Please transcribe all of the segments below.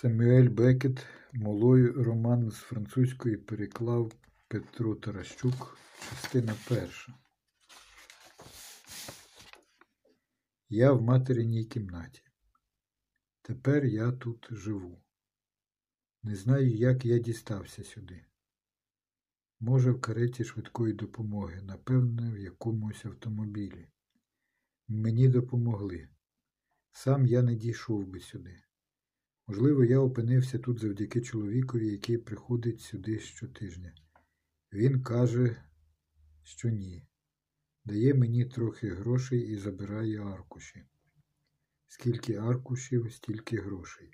Самюель Бекет Молою роман з французької переклав Петро Таращук, частина перша. Я в материній кімнаті. Тепер я тут живу. Не знаю, як я дістався сюди. Може, в кареті швидкої допомоги, напевне, в якомусь автомобілі. Мені допомогли. Сам я не дійшов би сюди. Можливо, я опинився тут завдяки чоловікові, який приходить сюди щотижня. Він каже, що ні. Дає мені трохи грошей і забирає аркуші. Скільки аркушів, стільки грошей.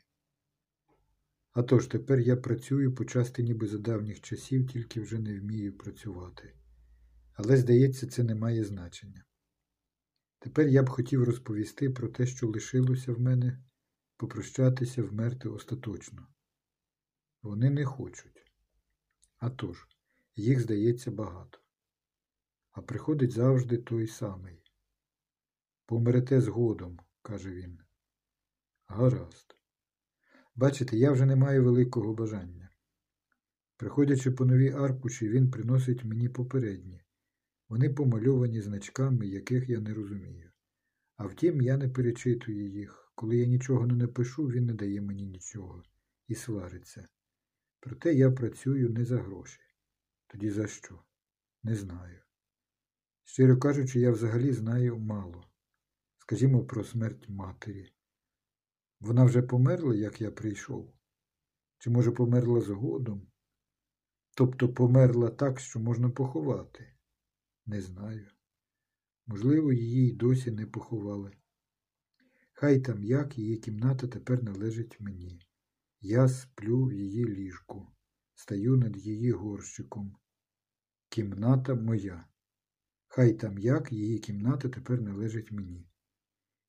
А тож, тепер я працюю почасти ніби за давніх часів, тільки вже не вмію працювати. Але, здається, це не має значення. Тепер я б хотів розповісти про те, що лишилося в мене, попрощатися, вмерти остаточно. Вони не хочуть. А тож, їх здається багато. А приходить завжди той самий. Помрете згодом, каже він. Гаразд. Бачите, я вже не маю великого бажання. Приходячи по нові аркуші, він приносить мені попередні. Вони помальовані значками, яких я не розумію. А втім, я не перечитую їх. Коли я нічого не напишу, він не дає мені нічого і свариться. Проте я працюю не за гроші. Тоді за що? Не знаю. Щиро кажучи, я взагалі знаю мало. Скажімо про смерть матері. Вона вже померла, як я прийшов? Чи, може, померла згодом? Тобто померла так, що можна поховати? Не знаю. Можливо, її й досі не поховали. Хай там як її кімната тепер належить мені. Я сплю в її ліжку, стаю над її горщиком. Кімната моя. Хай там як її кімната тепер належить мені.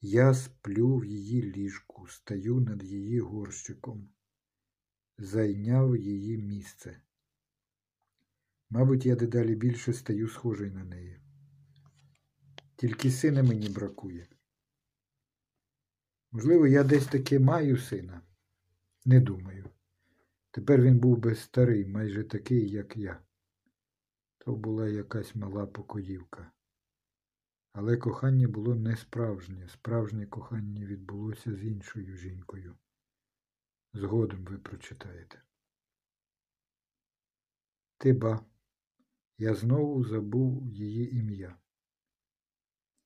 Я сплю в її ліжку, стаю над її горщиком. Зайняв її місце. Мабуть, я дедалі більше стаю схожий на неї. Тільки сина мені бракує. Можливо, я десь таки маю сина. Не думаю. Тепер він був би старий, майже такий, як я. То була якась мала покоївка. Але кохання було не справжнє. Справжнє кохання відбулося з іншою жінкою. Згодом ви прочитаєте. Ти ба, я знову забув її ім'я.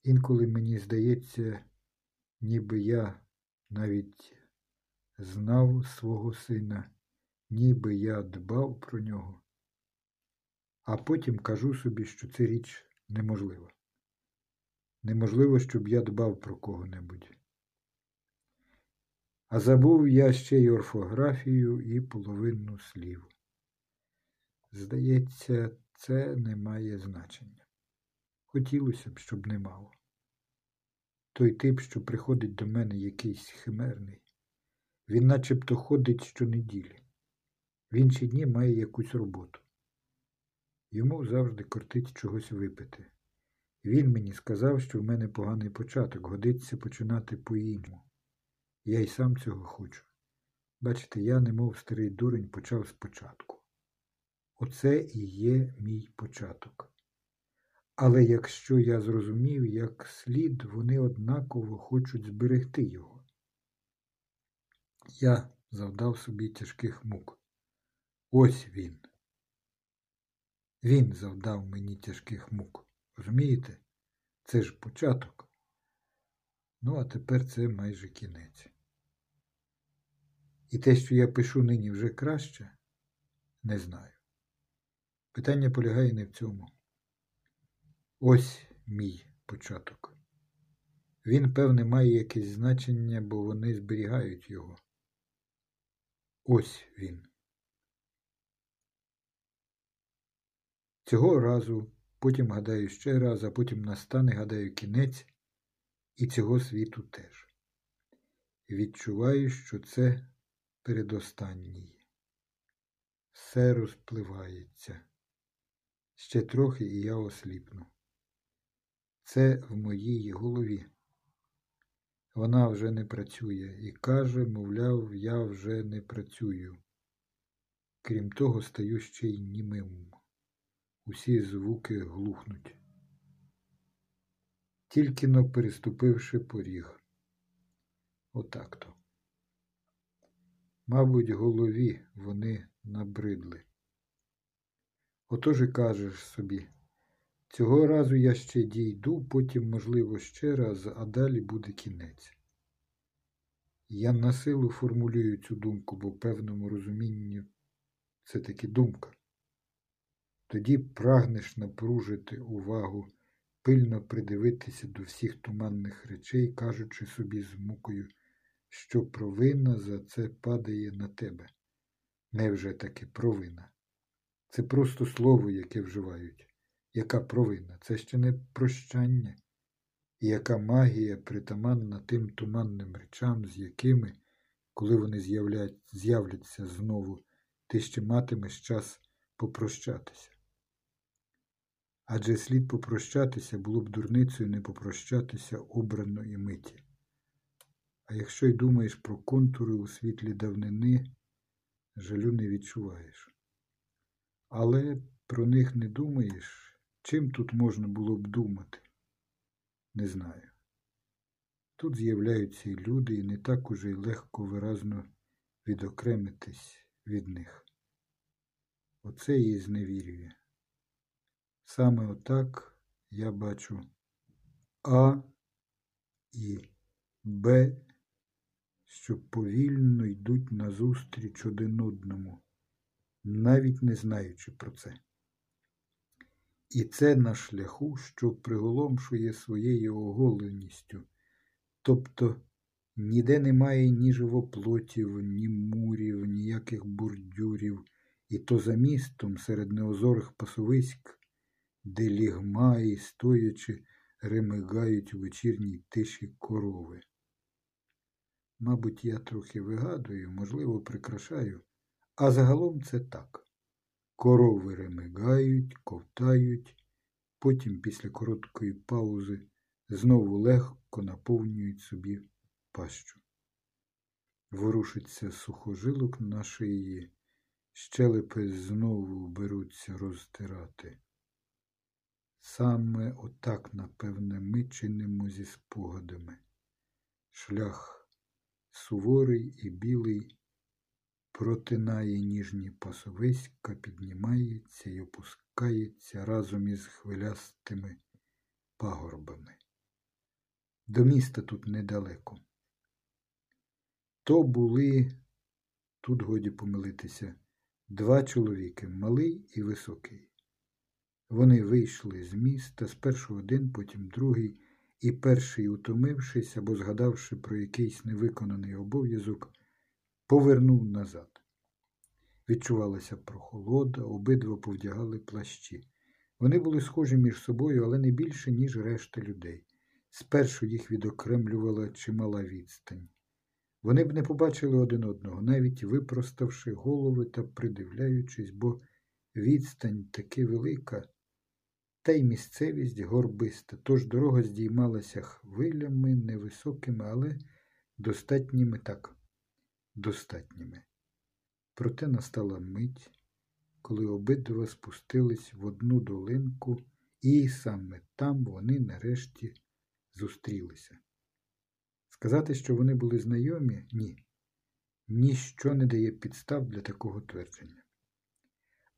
Інколи мені здається, ніби я навіть знав свого сина, ніби я дбав про нього, а потім кажу собі, що це річ неможлива. Неможливо, щоб я дбав про кого-небудь. А забув я ще й орфографію і половину слів. Здається, це не має значення. Хотілося б, щоб не мало. Той тип, що приходить до мене якийсь химерний, він начебто ходить щонеділі. В інші дні має якусь роботу. Йому завжди кортить чогось випити. Він мені сказав, що в мене поганий початок, годиться починати по-іншому. Я й сам цього хочу. Бачите, я, немов старий дурень, почав спочатку. Оце і є мій початок. Але якщо я зрозумів, як слід, вони однаково хочуть зберегти його. Я завдав собі тяжких мук. Ось він. Він завдав мені тяжких мук. Розумієте? Це ж початок. Ну, а тепер це майже кінець. І те, що я пишу нині вже краще, не знаю. Питання полягає не в цьому. Ось мій початок. Він, певне, має якесь значення, бо вони зберігають його. Ось він. Цього разу, потім гадаю ще раз, а потім настане, гадаю, кінець і цього світу теж. Відчуваю, що це передостанній. Все розпливається. Ще трохи і я осліпну. Це в моїй голові. Вона вже не працює і каже, мовляв, я вже не працюю. Крім того, стаю ще й німим. Усі звуки глухнуть. Тільки но переступивши поріг. Отак то. Мабуть, голові вони набридли. Отож і кажеш собі, цього разу я ще дійду, потім, можливо, ще раз, а далі буде кінець. Я на силу формулюю цю думку, бо в певному розумінні це таки думка. Тоді прагнеш напружити увагу, пильно придивитися до всіх туманних речей, кажучи собі з мукою, що провина за це падає на тебе. Невже таки провина? Це просто слово, яке вживають. Яка провина? Це ще не прощання. І яка магія притаманна тим туманним речам, з якими, коли вони з'являться знову, ти ще матимеш час попрощатися. Адже слід попрощатися було б дурницею не попрощатися обраної миті. А якщо й думаєш про контури у світлі давнини, жалю не відчуваєш. Але про них не думаєш, чим тут можна було б думати? Не знаю. Тут з'являються люди, і не так уже й легко виразно відокремитись від них. Оце її зневірює. Саме отак я бачу А і Б, що повільно йдуть назустріч один одному, навіть не знаючи про це. І це на шляху, що приголомшує своєю оголеністю, тобто ніде немає ні живоплотів, ні мурів, ніяких бордюрів, і то за містом серед неозорих пасовиськ, де лігма і стоячи ремигають у вечірній тиші корови. Мабуть, я трохи вигадую, можливо, прикрашаю, а загалом це так. Корови ремигають, ковтають, потім після короткої паузи знову легко наповнюють собі пащу. Ворушиться сухожилок на шиї, щелепи знову беруться розтирати. Саме отак, напевне, ми чинимо зі спогадами. Шлях суворий і білий протинає ніжні пасовиська, піднімається і опускається разом із хвилястими пагорбами. До міста тут недалеко. То були, тут годі помилитися, два чоловіки малий і високий. Вони вийшли з міста, спершу один, потім другий, і перший, утомившись або згадавши про якийсь невиконаний обов'язок, повернув назад. Відчувалася прохолода, обидва повдягали плащі. Вони були схожі між собою, але не більше, ніж решта людей. Спершу їх відокремлювала чимала відстань. Вони б не побачили один одного, навіть випроставши голови та придивляючись, бо відстань таки велика, та й місцевість горбиста, тож дорога здіймалася хвилями невисокими, але достатніми так, достатніми. Проте настала мить, коли обидва спустились в одну долинку, і саме там вони нарешті зустрілися. Сказати, що вони були знайомі, ні. Ніщо не дає підстав для такого твердження.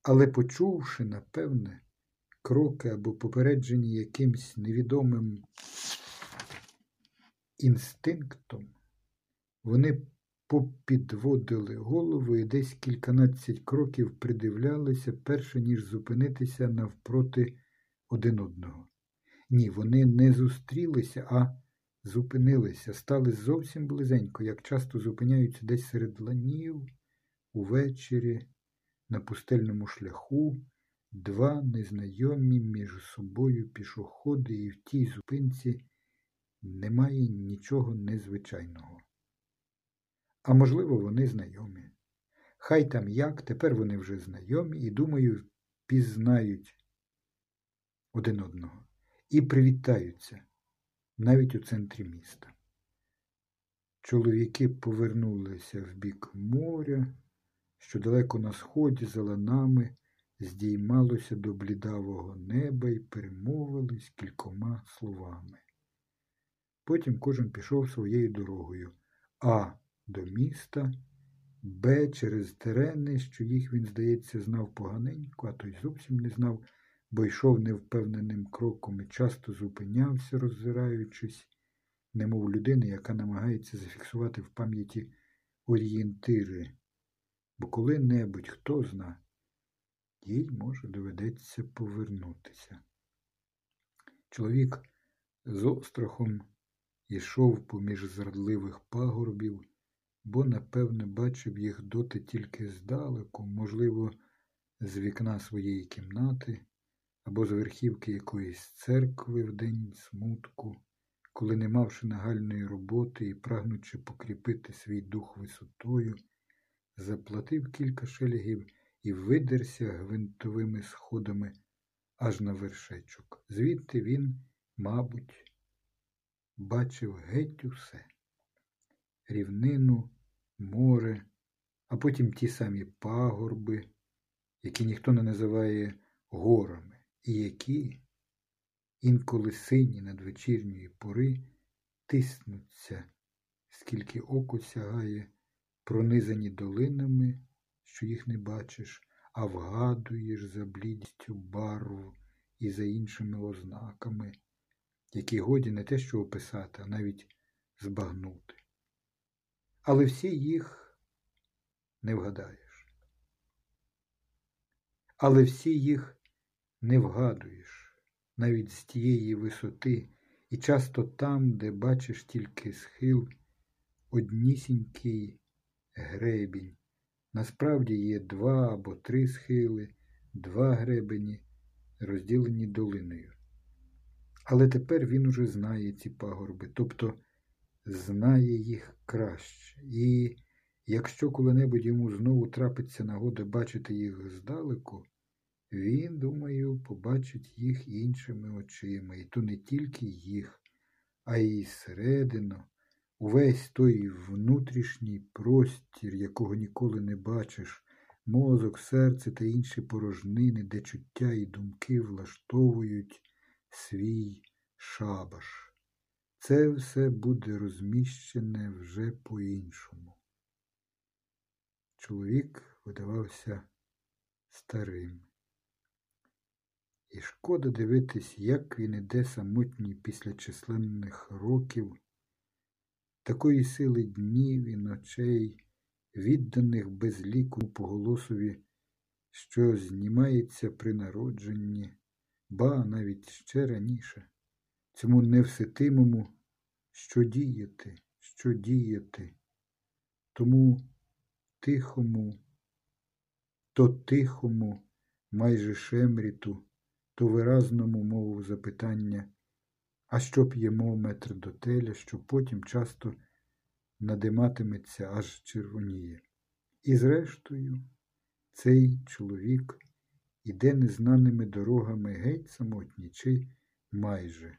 Але почувши, напевне, кроки або попереджені якимсь невідомим інстинктом, вони попідводили голову і десь кільканадцять кроків придивлялися, перше ніж зупинитися навпроти один одного. Ні, вони не зустрілися, а зупинилися, стали зовсім близенько, як часто зупиняються десь серед ланів, увечері, на пустельному шляху, два незнайомі між собою пішоходи, і в тій зупинці немає нічого незвичайного. А можливо, вони знайомі. Хай там як, тепер вони вже знайомі і, думаю, пізнають один одного і привітаються навіть у центрі міста. Чоловіки повернулися в бік моря, що далеко на сході за ланами здіймалося до блідавого неба і перемовились кількома словами. Потім кожен пішов своєю дорогою А до міста, Б через терени, що їх він, здається, знав поганенько, а то й зовсім не знав, бо йшов невпевненим кроком і часто зупинявся, роззираючись, немов людина, яка намагається зафіксувати в пам'яті орієнтири, бо коли-небудь, хто зна, їй, може, доведеться повернутися. Чоловік з острахом йшов поміж зрадливих пагорбів, бо, напевне, бачив їх доти тільки здалеку, можливо, з вікна своєї кімнати або з верхівки якоїсь церкви в день смутку, коли, не мавши нагальної роботи і прагнучи покріпити свій дух висотою, заплатив кілька шелігів і видерся гвинтовими сходами аж на вершечок. Звідти він, мабуть, бачив геть усе рівнину, море, а потім ті самі пагорби, які ніхто не називає горами, і які, інколи сині надвечірньої пори, тиснуться, скільки око сягає, пронизані долинами, що їх не бачиш, а вгадуєш за блідістю барв і за іншими ознаками, які годі не те що описати, а навіть збагнути. Але всі їх не вгадаєш. Але всі їх не вгадуєш навіть з тієї висоти, і часто там, де бачиш тільки схил, однісінький гребінь. Насправді є два або три схили, два гребені, розділені долиною. Але тепер він уже знає ці пагорби, тобто знає їх краще. І якщо коли-небудь йому знову трапиться нагода бачити їх здалеку, він, думаю, побачить їх іншими очима, і то не тільки їх, а й середину, увесь той внутрішній простір, якого ніколи не бачиш, мозок, серце та інші порожнини, де чуття і думки влаштовують свій шабаш. Це все буде розміщене вже по-іншому. Чоловік видавався старим. І шкода дивитись, як він іде самотній після численних років, такої сили днів і ночей, відданих без ліку по що знімається при народженні, ба навіть ще раніше, цьому невситимому, що діяти, що діяти, тому тихому, то тихому, майже шемріту то виразному мову запитання, а що п'ємо метр до теля, що потім часто надиматиметься аж червоніє. І зрештою, цей чоловік іде незнаними дорогами геть самотні чи майже,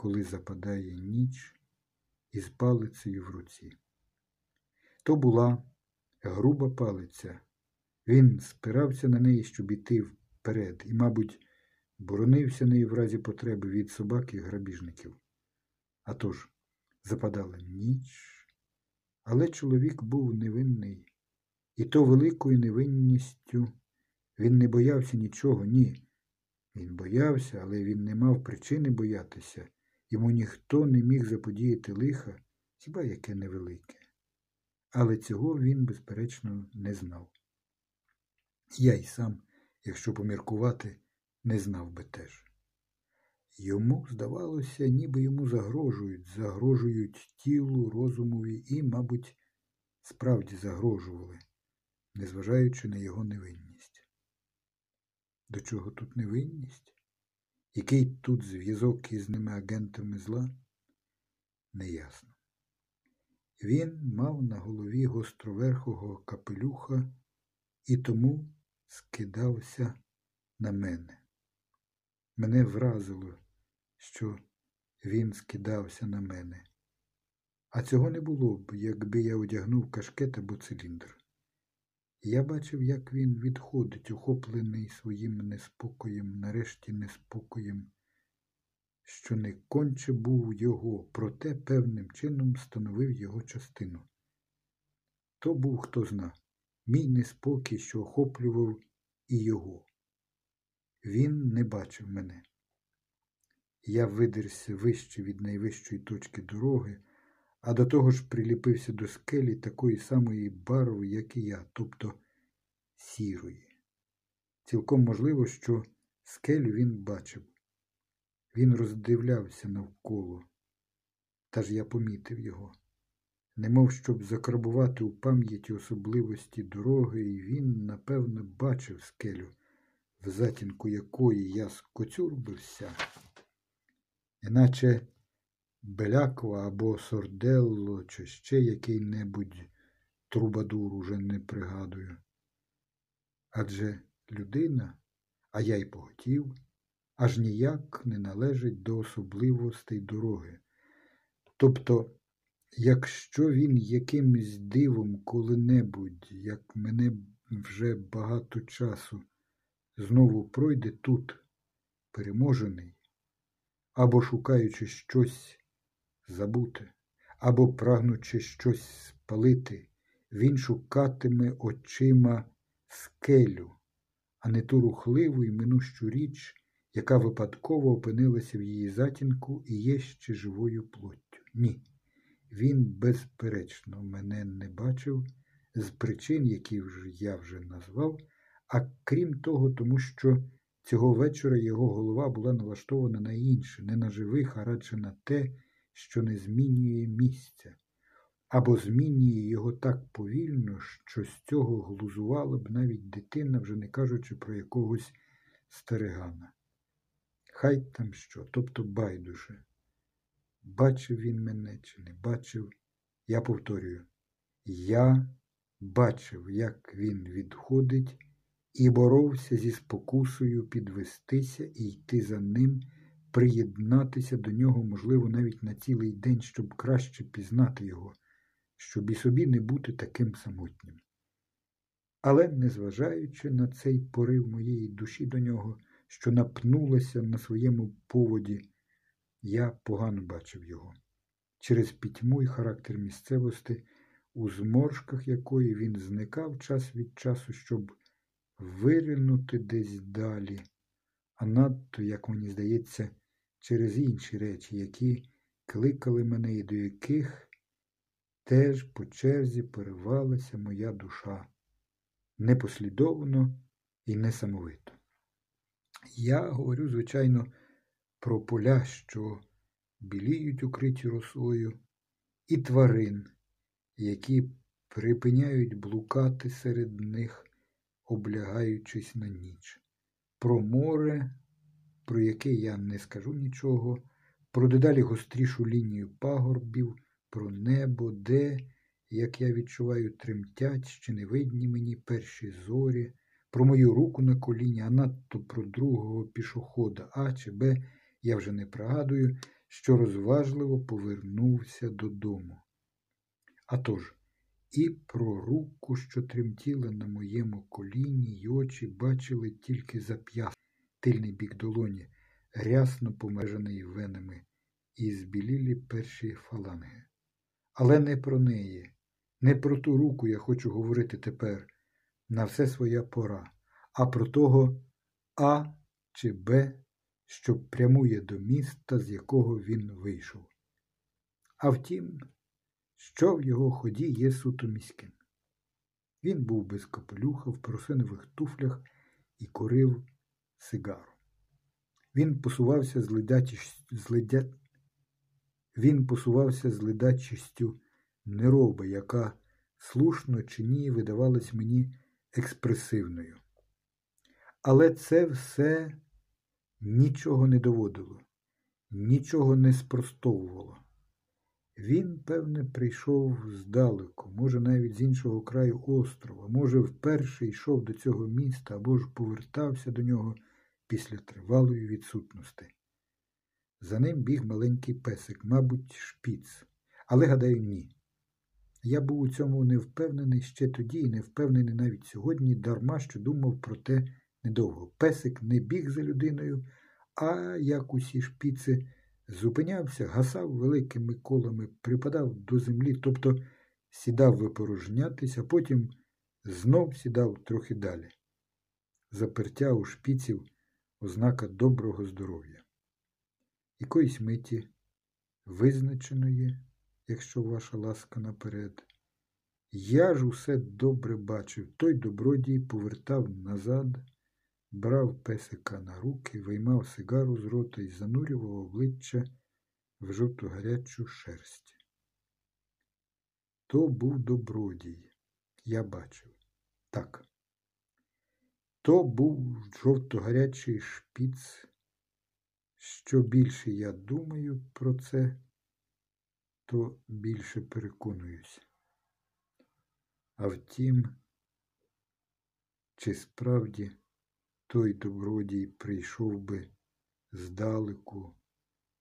коли западає ніч із палицею в руці. То була груба палиця. Він спирався на неї, щоб іти вперед, і, мабуть, боронився нею в разі потреби від собак і грабіжників. А тож, западала ніч, але чоловік був невинний, і то великою невинністю він не боявся нічого, ні. Він боявся, але він не мав причини боятися, йому ніхто не міг заподіяти лиха, хіба яке невелике. Але цього він, безперечно, не знав. Я й сам, якщо поміркувати, не знав би теж. Йому здавалося, ніби йому загрожують, загрожують тілу, розумові і, мабуть, справді загрожували, незважаючи на його невинність. До чого тут невинність? Який тут зв'язок із ними агентами зла? Неясно. Він мав на голові гостроверхого капелюха і тому скидався на мене. Мене вразило, що він скидався на мене. А цього не було б, якби я одягнув кашкет або циліндр. Я бачив, як він відходить, охоплений своїм неспокоєм, нарешті неспокоєм, що не конче був його, проте певним чином становив його частину. То був, хто зна, мій неспокій, що охоплював і його. Він не бачив мене. Я видерся вище від найвищої точки дороги, а до того ж приліпився до скелі такої самої барви, як і я, тобто сірої. Цілком можливо, що скелю він бачив. Він роздивлявся навколо, та ж я помітив його. Немов щоб закарбувати у пам'яті особливості дороги, і він, напевно, бачив скелю, в затінку якої я скоцюрбився, неначе Белаква або Сорделло, чи ще який-небудь трубадур уже не пригадую. Адже людина, а я й поготів, аж ніяк не належить до особливостей дороги. Тобто, якщо він якимсь дивом коли-небудь, як мене вже багато часу, знову пройде тут, переможений, або шукаючи щось забути, або прагнучи щось спалити, він шукатиме очима скелю, а не ту рухливу і минущу річ, яка випадково опинилася в її затінку і є ще живою плоттю. Ні. Він, безперечно, мене не бачив з причин, які я вже назвав, а крім того, тому що цього вечора його голова була налаштована на інше, не на живих, а радше на те, що не змінює місця, або змінює його так повільно, що з цього глузувала б навіть дитина, вже не кажучи про якогось старигана. Хай там що, тобто байдуже. Бачив він мене чи не бачив, я повторюю, я бачив, як він відходить, і боровся зі спокусою підвестися і йти за ним, приєднатися до нього, можливо, навіть на цілий день, щоб краще пізнати його, щоб і собі не бути таким самотнім. Але, незважаючи на цей порив моєї душі до нього, що напнулася на своєму поводі, я погано бачив його. Через пітьму і характер місцевості, у зморшках якої він зникав час від часу, щоб виринути десь далі, а надто, як мені здається, через інші речі, які кликали мене і до яких теж по черзі поривалася моя душа непослідовно і несамовито. Я говорю, звичайно, про поля, що біліють укриті росою, і тварин, які припиняють блукати серед них, облягаючись на ніч, про море, про яке я не скажу нічого, про дедалі гострішу лінію пагорбів, про небо, де, як я відчуваю, тремтять ще невидні мені перші зорі про мою руку на коліні, а надто про другого пішохода А чи Б, я вже не пригадую, що розважливо повернувся додому. А тож, і про руку, що тремтіла на моєму коліні, й очі бачили тільки зап'яс, тильний бік долоні, рясно помежений венами, і збілілі перші фаланги. Але не про неї, не про ту руку я хочу говорити тепер на все своя пора, а про того А чи Б, що прямує до міста, з якого він вийшов. А втім, що в його ході є суто міським. Він був без капелюха в поросинових туфлях і курив сигару. Він посувався з ледя... Він посувався з ледачістю нероби, яка слушно чи ні видавалась мені експресивною. Але це все нічого не доводило, нічого не спростовувало. Він, певне, прийшов здалеку, може, навіть з іншого краю острова, може, вперше йшов до цього міста або ж повертався до нього після тривалої відсутності. За ним біг маленький песик, мабуть, шпіц, Але, гадаю, ні. Я був у цьому не впевнений ще тоді і не впевнений навіть сьогодні, дарма що думав про те недовго. Песик не біг за людиною, а як усі шпіци, зупинявся, гасав великими колами, припадав до землі, тобто сідав випорожнятися, потім знов сідав трохи далі. Запертя у шпіців ознака доброго здоров'я. Якоїсь миті, визначеної, якщо ваша ласка наперед. Я ж усе добре бачив. Той добродій повертав назад, брав песика на руки, виймав сигару з рота і занурював обличчя в жовту гарячу шерсть. То був добродій, я бачив. Так. То був жовто-гарячий шпіц. Що більше я думаю про це, то більше переконуюся. А втім, чи справді той добродій прийшов би здалеку,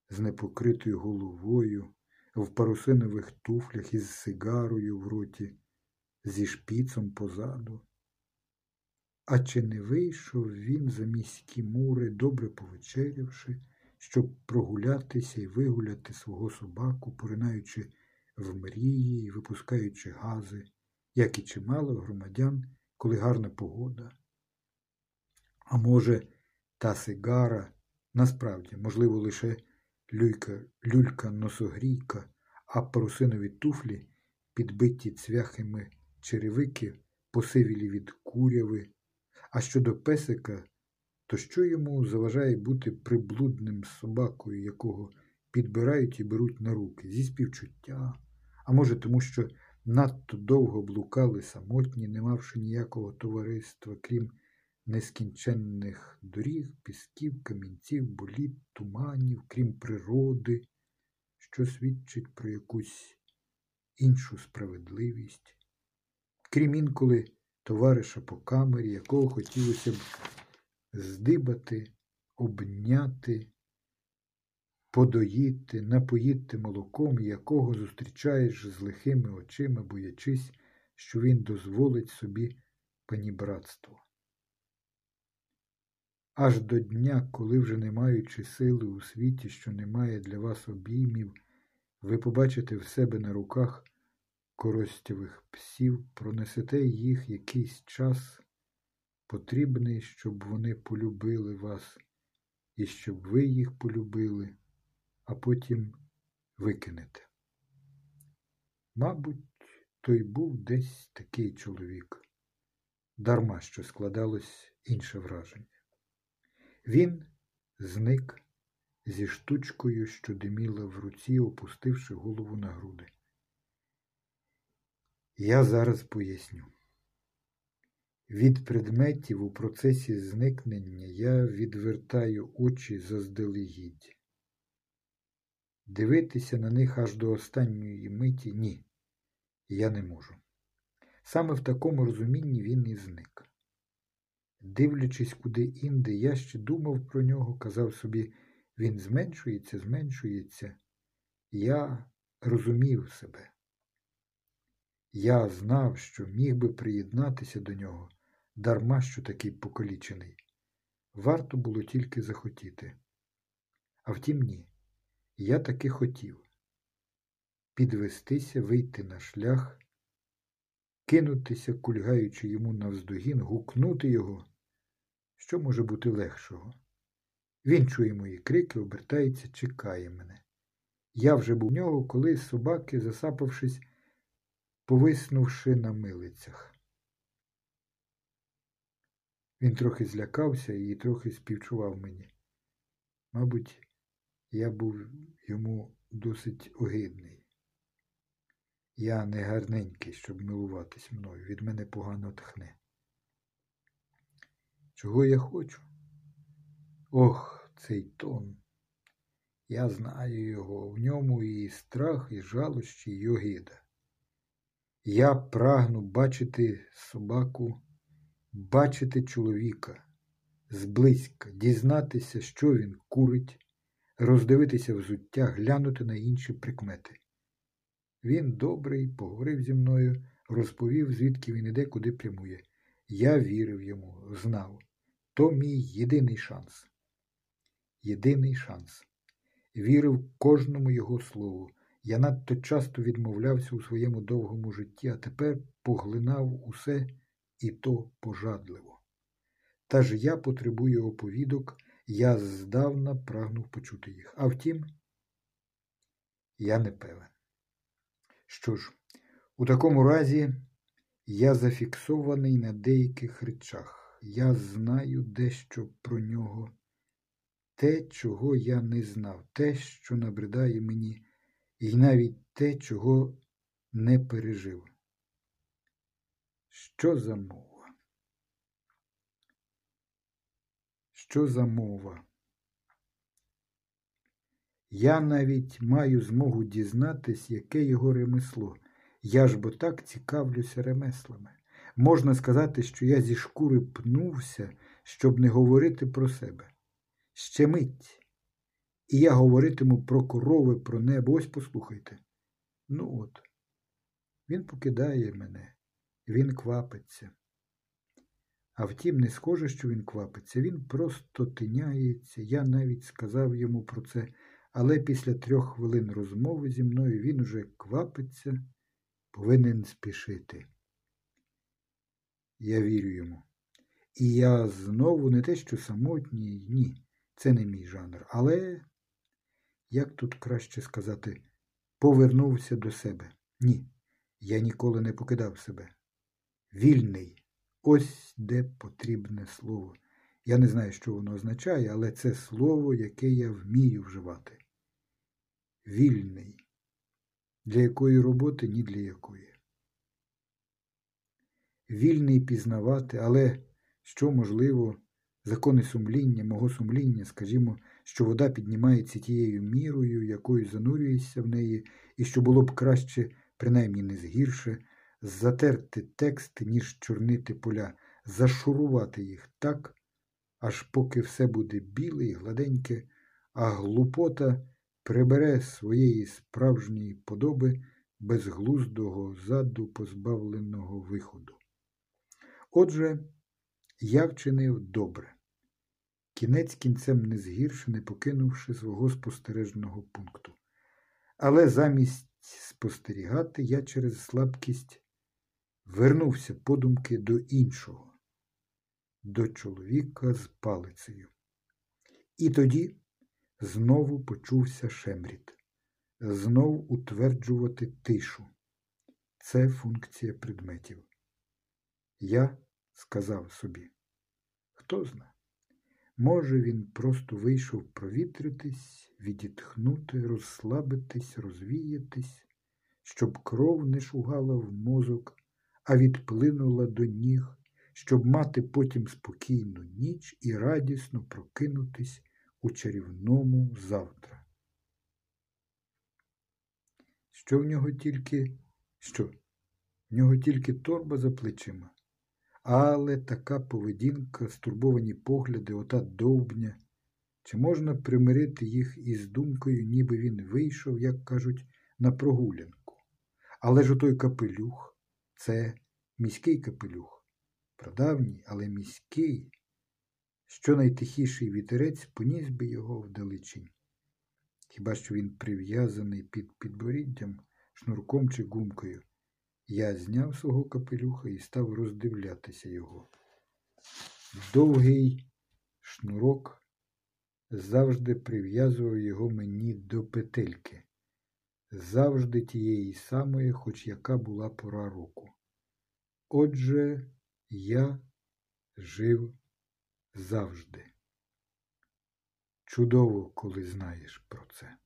з непокритою головою, в парусинових туфлях із сигарою в роті, зі шпіцом позаду? А чи не вийшов він за міські мури, добре повечерявши, щоб прогулятися і вигуляти свого собаку, поринаючи в мрії і випускаючи гази, як і чимало громадян, коли гарна погода? А може, та сигара насправді, можливо, лише люлька, люлька носогрійка, а парусинові туфлі, підбиті цвяхами черевики, посивілі від куряви. А щодо песика, то що йому заважає бути приблудним собакою, якого підбирають і беруть на руки, зі співчуття, а може, тому що надто довго блукали самотні, не мавши ніякого товариства, крім нескінченних доріг, пісків, камінців, боліт, туманів, крім природи, що свідчить про якусь іншу справедливість, крім інколи товариша по камері, якого хотілося б здибати, обняти, подоїти, напоїти молоком, якого зустрічаєш з лихими очима, боячись, що він дозволить собі панібратство. Аж до дня, коли вже не маючи сили у світі, що немає для вас обіймів, ви побачите в себе на руках коростєвих псів, пронесете їх якийсь час, потрібний, щоб вони полюбили вас і щоб ви їх полюбили, а потім викинете. Мабуть, той був десь такий чоловік, дарма що складалось інше враження. Він зник зі штучкою, що диміла в руці, опустивши голову на груди. Я зараз поясню. Від предметів у процесі зникнення я відвертаю очі заздалегідь. Дивитися на них аж до останньої миті ні, я не можу. Саме в такому розумінні він і зник. Дивлячись куди інде, я ще думав про нього, казав собі, він зменшується, зменшується. Я розумів себе. Я знав, що міг би приєднатися до нього, дарма що такий покалічений. Варто було тільки захотіти. А втім, ні. Я таки хотів підвестися, вийти на шлях, кинутися, кульгаючи йому навздогін, гукнути його. Що може бути легшого? Він чує мої крики, обертається, чекає мене. Я вже був у нього, коли собаки, засапавшись, повиснувши на милицях. Він трохи злякався і трохи співчував мені. Мабуть, я був йому досить огидний. Я не гарненький, щоб милуватись мною, від мене погано тхне. Чого я хочу? Ох, цей тон. Я знаю його, в ньому і страх, і жалощі, і огида. Я прагну бачити собаку, бачити чоловіка зблизька, дізнатися, що він курить, роздивитися взуття, глянути на інші прикмети. Він добрий, поговорив зі мною, розповів, звідки він іде, куди прямує. Я вірив йому, знав. То мій єдиний шанс. Єдиний шанс. Вірив кожному його слову. Я надто часто відмовлявся у своєму довгому житті, а тепер поглинав усе і то пожадливо. Та ж я потребую оповідок, я здавна прагнув почути їх. А втім, я не певен. Що ж, у такому разі я зафіксований на деяких речах. Я знаю дещо про нього, те, чого я не знав, те, що набридає мені, і навіть те, чого не пережив. Що за мова? Що за мова? Я навіть маю змогу дізнатись, яке його ремесло. Я ж бо так цікавлюся ремеслами. Можна сказати, що я зі шкури пнувся, щоб не говорити про себе. Ще мить. І я говоритиму про корови, про небо. Ось послухайте. Ну от, він покидає мене, він квапиться. А втім, не схоже, що він квапиться, він просто тиняється. Я навіть сказав йому про це, але після трьох хвилин розмови зі мною він уже квапиться, повинен спішити. Я вірю йому. І я знову не те, що самотній, ні, це не мій жанр. Але, як тут краще сказати, повернувся до себе. Ні, я ніколи не покидав себе. Вільний. Ось де потрібне слово. Я не знаю, що воно означає, але це слово, яке я вмію вживати. Вільний. Для якої роботи, ні для якої. Вільний пізнавати, але що можливо, закони сумління, мого сумління, скажімо, що вода піднімається тією мірою, якою занурюєшся в неї, і що було б краще, принаймні не згірше, затерти текст, ніж чорнити поля, зашурувати їх так, аж поки все буде біле і гладеньке, а глупота прибере своєї справжньої подоби безглуздого заду позбавленого виходу. Отже, я вчинив добре, кінець кінцем не згірше, не покинувши свого спостережного пункту. Але замість спостерігати я через слабкість вернувся подумки до іншого, до чоловіка з палицею. І тоді знову почувся шемріт, знов утверджувати тишу. Це функція предметів. Я сказав собі, хто зна, може, він просто вийшов провітритись, відітхнути, розслабитись, розвіятись, щоб кров не шугала в мозок, а відплинула до ніг, щоб мати потім спокійну ніч і радісно прокинутись у чарівному завтра. Що в нього тільки, що? В нього тільки торба за плечима. Але така поведінка, стурбовані погляди, ота довбня, чи можна примирити їх із думкою, ніби він вийшов, як кажуть, на прогулянку? Але ж отой капелюх це міський капелюх, прадавній, але міський, що найтихіший вітерець поніс би його вдалечінь. Хіба що він прив'язаний під підборіддям, шнурком чи гумкою. Я зняв свого капелюха і став роздивлятися його. Довгий шнурок завжди прив'язував його мені до петельки, завжди тієї самої, хоч яка була пора року. Отже, я жив завжди. Чудово, коли знаєш про це.